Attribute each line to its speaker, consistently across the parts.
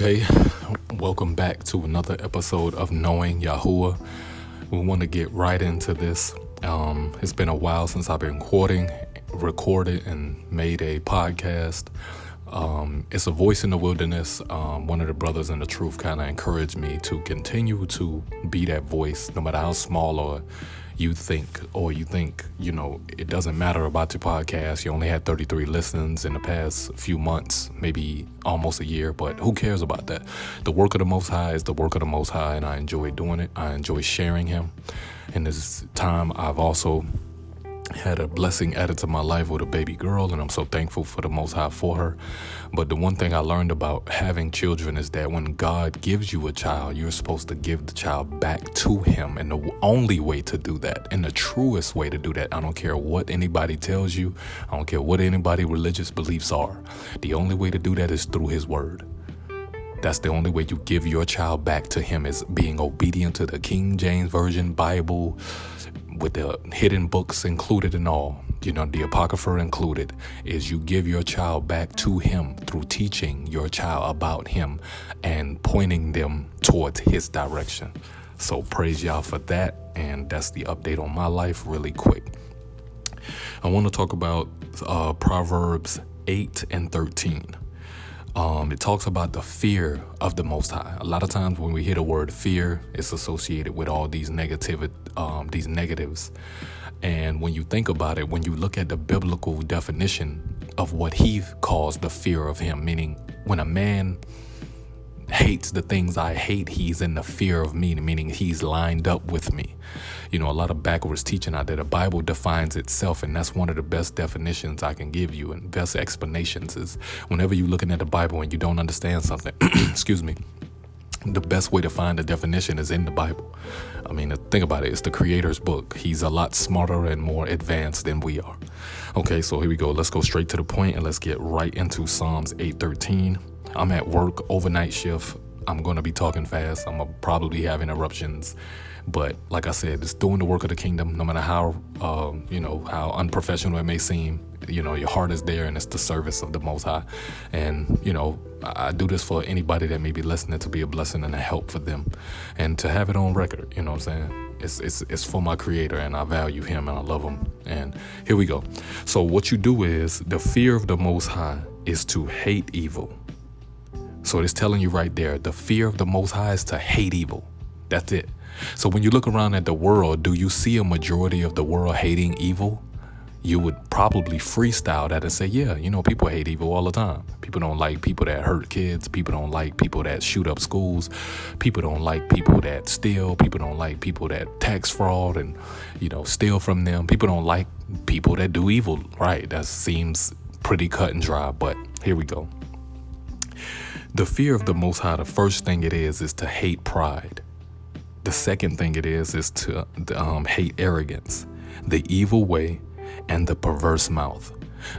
Speaker 1: Okay, welcome back to another episode of Knowing Yahuwah. We want to get right into this. Um, it's been a while since I've been recording, recorded, and made a podcast. Um, it's a voice in the wilderness. Um, one of the brothers in the truth kind of encouraged me to continue to be that voice, no matter how small or you think, or you think, you know, it doesn't matter about your podcast. You only had 33 listens in the past few months, maybe almost a year, but who cares about that? The work of the Most High is the work of the Most High, and I enjoy doing it. I enjoy sharing Him. In this time, I've also had a blessing added to my life with a baby girl, and I'm so thankful for the Most High for her. But the one thing I learned about having children is that when God gives you a child, you're supposed to give the child back to Him. And the only way to do that, and the truest way to do that, I don't care what anybody tells you, I don't care what anybody religious beliefs are, the only way to do that is through His Word. That's the only way you give your child back to Him is being obedient to the King James Version Bible with the hidden books included and all, you know, the Apocrypha included, is you give your child back to Him through teaching your child about Him and pointing them towards His direction. So praise y'all for that. And that's the update on my life, really quick. I want to talk about uh, Proverbs 8 and 13. Um, it talks about the fear of the Most High. A lot of times when we hear the word fear, it's associated with all these negative, um, these negatives. And when you think about it, when you look at the biblical definition of what He calls the fear of Him, meaning when a man hates the things I hate, he's in the fear of me, meaning he's lined up with me. You know, a lot of backwards teaching out there. The Bible defines itself, and that's one of the best definitions I can give you and best explanations is whenever you're looking at the Bible and you don't understand something, excuse me, the best way to find the definition is in the Bible. I mean, think about it. It's the Creator's book. He's a lot smarter and more advanced than we are. Okay, so here we go. Let's go straight to the point and let's get right into Psalms 813. I'm at work, overnight shift. I'm going to be talking fast. I'm going to probably have interruptions. But like I said, it's doing the work of the kingdom, no matter how, uh, you know, how unprofessional it may seem. You know, your heart is there and it's the service of the Most High. And, you know, I, do this for anybody that may be listening to be a blessing and a help for them. And to have it on record, you know what I'm saying? It's, it's, it's for my creator and I value him and I love him. And here we go. So what you do is the fear of the Most High is to hate evil so it's telling you right there the fear of the Most High is to hate evil. That's it. So when you look around at the world, do you see a majority of the world hating evil? You would probably freestyle that and say, yeah, you know, people hate evil all the time. People don't like people that hurt kids. People don't like people that shoot up schools. People don't like people that steal. People don't like people that tax fraud and, you know, steal from them. People don't like people that do evil. Right. That seems pretty cut and dry, but here we go. The fear of the Most High, the first thing it is, is to hate pride. The second thing it is, is to um, hate arrogance, the evil way, and the perverse mouth.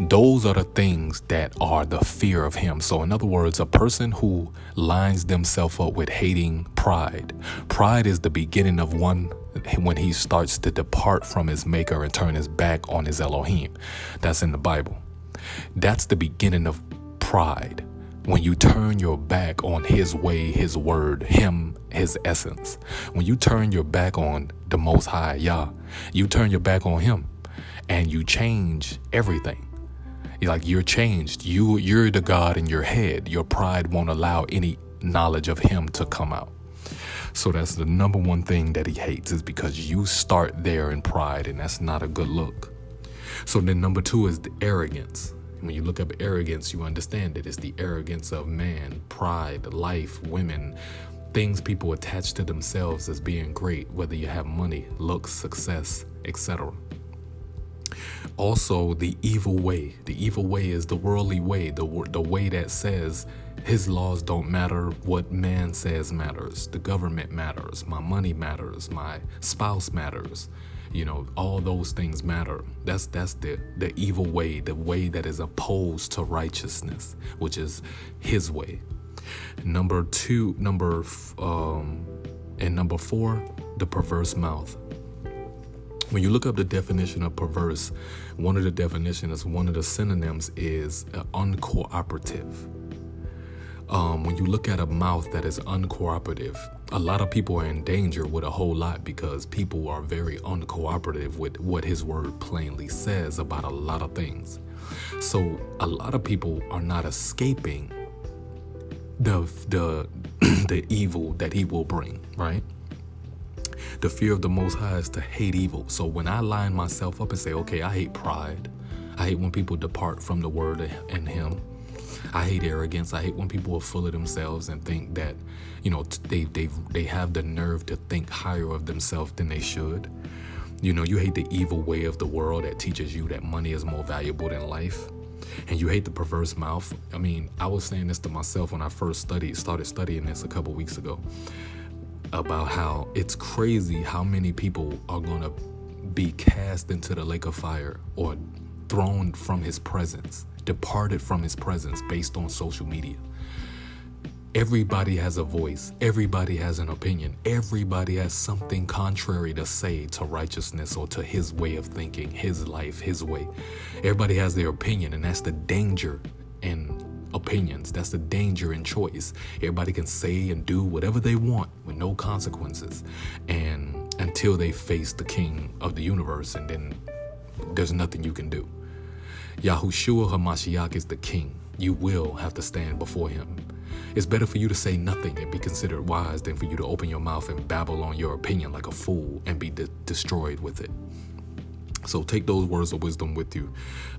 Speaker 1: Those are the things that are the fear of Him. So, in other words, a person who lines themselves up with hating pride, pride is the beginning of one when he starts to depart from his Maker and turn his back on his Elohim. That's in the Bible. That's the beginning of pride when you turn your back on his way, his word, him, his essence, when you turn your back on the most high Yah, you turn your back on him and you change everything. Like you're changed. You you're the God in your head. Your pride won't allow any knowledge of him to come out. So that's the number one thing that he hates is because you start there in pride and that's not a good look. So then number two is the arrogance. When you look up arrogance, you understand it. It's the arrogance of man, pride, life, women, things people attach to themselves as being great, whether you have money, looks, success, etc. Also, the evil way. The evil way is the worldly way, the, the way that says his laws don't matter, what man says matters, the government matters, my money matters, my spouse matters. You know all those things matter. That's that's the the evil way the way that is opposed to righteousness which is his way. Number two number um and number four the perverse mouth. When you look up the definition of perverse one of the definitions one of the synonyms is uh, uncooperative um, when you look at a mouth that is uncooperative, a lot of people are in danger with a whole lot because people are very uncooperative with what his word plainly says about a lot of things. So a lot of people are not escaping the the the evil that he will bring, right? The fear of the Most High is to hate evil. So when I line myself up and say, okay, I hate pride, I hate when people depart from the word and Him. I hate arrogance. I hate when people are full of themselves and think that, you know, they they they have the nerve to think higher of themselves than they should. You know, you hate the evil way of the world that teaches you that money is more valuable than life. And you hate the perverse mouth. I mean, I was saying this to myself when I first studied, started studying this a couple weeks ago about how it's crazy how many people are going to be cast into the lake of fire or thrown from his presence, departed from his presence based on social media. Everybody has a voice. Everybody has an opinion. Everybody has something contrary to say to righteousness or to his way of thinking, his life, his way. Everybody has their opinion, and that's the danger in opinions. That's the danger in choice. Everybody can say and do whatever they want with no consequences. And until they face the king of the universe, and then there's nothing you can do. Yahushua HaMashiach is the king. You will have to stand before him. It's better for you to say nothing and be considered wise than for you to open your mouth and babble on your opinion like a fool and be de- destroyed with it. So take those words of wisdom with you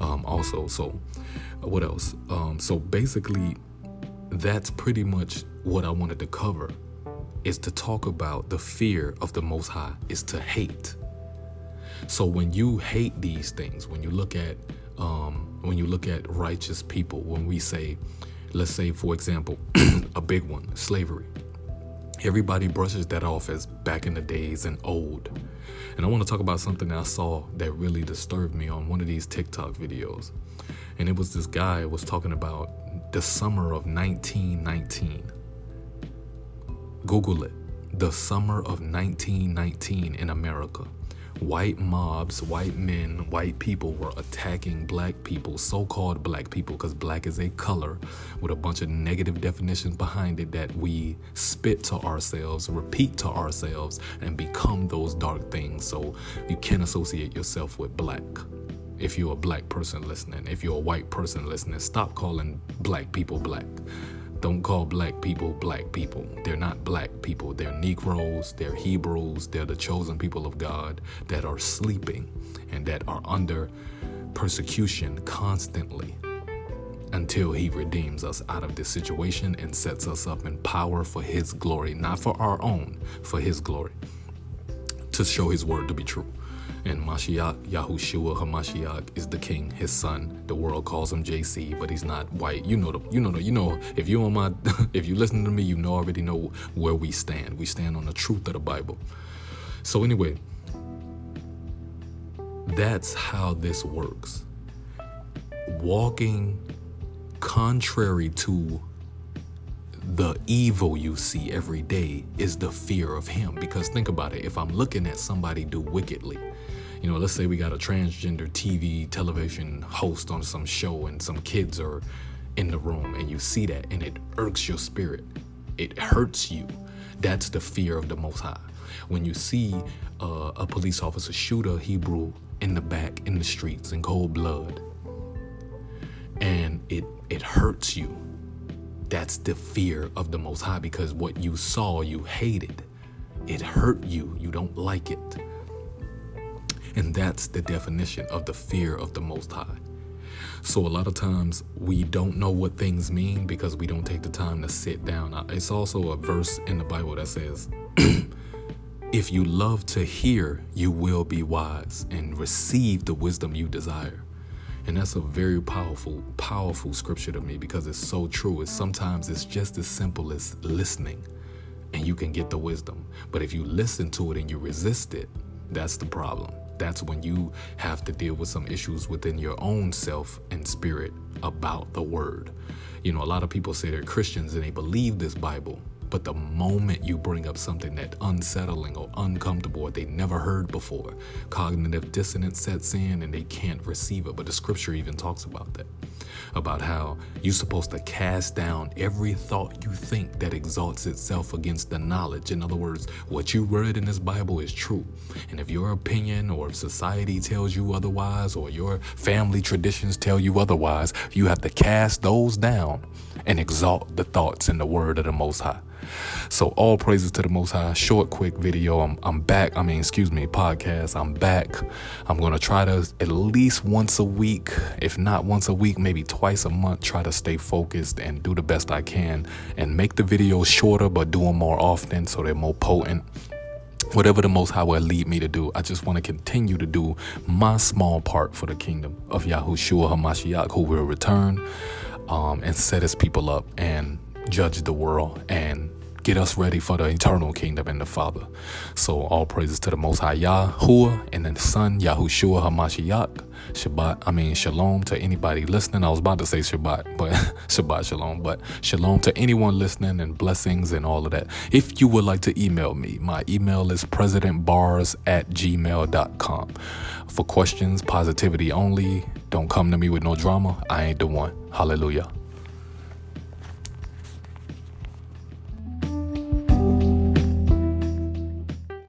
Speaker 1: um, also. So, what else? Um, so, basically, that's pretty much what I wanted to cover is to talk about the fear of the Most High, is to hate. So, when you hate these things, when you look at um, when you look at righteous people, when we say, let's say, for example, a big one, slavery. Everybody brushes that off as back in the days and old. And I want to talk about something that I saw that really disturbed me on one of these TikTok videos. And it was this guy was talking about the summer of 1919. Google it. The summer of 1919 in America white mobs, white men, white people were attacking black people, so called black people, because black is a color with a bunch of negative definitions behind it that we spit to ourselves, repeat to ourselves, and become those dark things. So you can't associate yourself with black. If you're a black person listening, if you're a white person listening, stop calling black people black. Don't call black people black people. They're not black people. They're Negroes, they're Hebrews, they're the chosen people of God that are sleeping and that are under persecution constantly until He redeems us out of this situation and sets us up in power for His glory, not for our own, for His glory, to show His word to be true. And Mashiach, Yahushua Hamashiach, is the king, his son. The world calls him JC, but he's not white. You know the, you know the, you know if you on my if you listen to me, you know already know where we stand. We stand on the truth of the Bible. So anyway, that's how this works. Walking contrary to the evil you see every day is the fear of him because think about it if i'm looking at somebody do wickedly you know, let's say we got a transgender TV television host on some show and some kids are in the room and you see that and it irks your spirit. It hurts you. That's the fear of the Most High. When you see uh, a police officer shoot a Hebrew in the back in the streets in cold blood and it it hurts you. That's the fear of the Most High because what you saw, you hated. It hurt you. You don't like it. And that's the definition of the fear of the Most High. So, a lot of times we don't know what things mean because we don't take the time to sit down. It's also a verse in the Bible that says, If you love to hear, you will be wise and receive the wisdom you desire. And that's a very powerful, powerful scripture to me because it's so true. It's sometimes it's just as simple as listening and you can get the wisdom. But if you listen to it and you resist it, that's the problem that's when you have to deal with some issues within your own self and spirit about the word. You know, a lot of people say they're Christians and they believe this Bible, But the moment you bring up something that unsettling or uncomfortable or they never heard before, cognitive dissonance sets in and they can't receive it. But the scripture even talks about that about how you're supposed to cast down every thought you think that exalts itself against the knowledge. In other words, what you read in this Bible is true. And if your opinion or if society tells you otherwise, or your family traditions tell you otherwise, you have to cast those down and exalt the thoughts in the word of the Most High. So all praises to the Most High. Short, quick video. I'm I'm back. I mean, excuse me, podcast. I'm back. I'm gonna try to at least once a week, if not once a week, maybe twice a month. Try to stay focused and do the best I can, and make the videos shorter, but do them more often so they're more potent whatever the most high will lead me to do i just want to continue to do my small part for the kingdom of yahushua hamashiach who will return um, and set his people up and judge the world and get us ready for the eternal kingdom and the Father. So all praises to the Most High Yahuwah and the Son Yahushua Hamashiach. Shabbat, I mean Shalom to anybody listening. I was about to say Shabbat, but Shabbat Shalom, but Shalom to anyone listening and blessings and all of that. If you would like to email me, my email is presidentbars at gmail.com. For questions, positivity only. Don't come to me with no drama. I ain't the one. Hallelujah.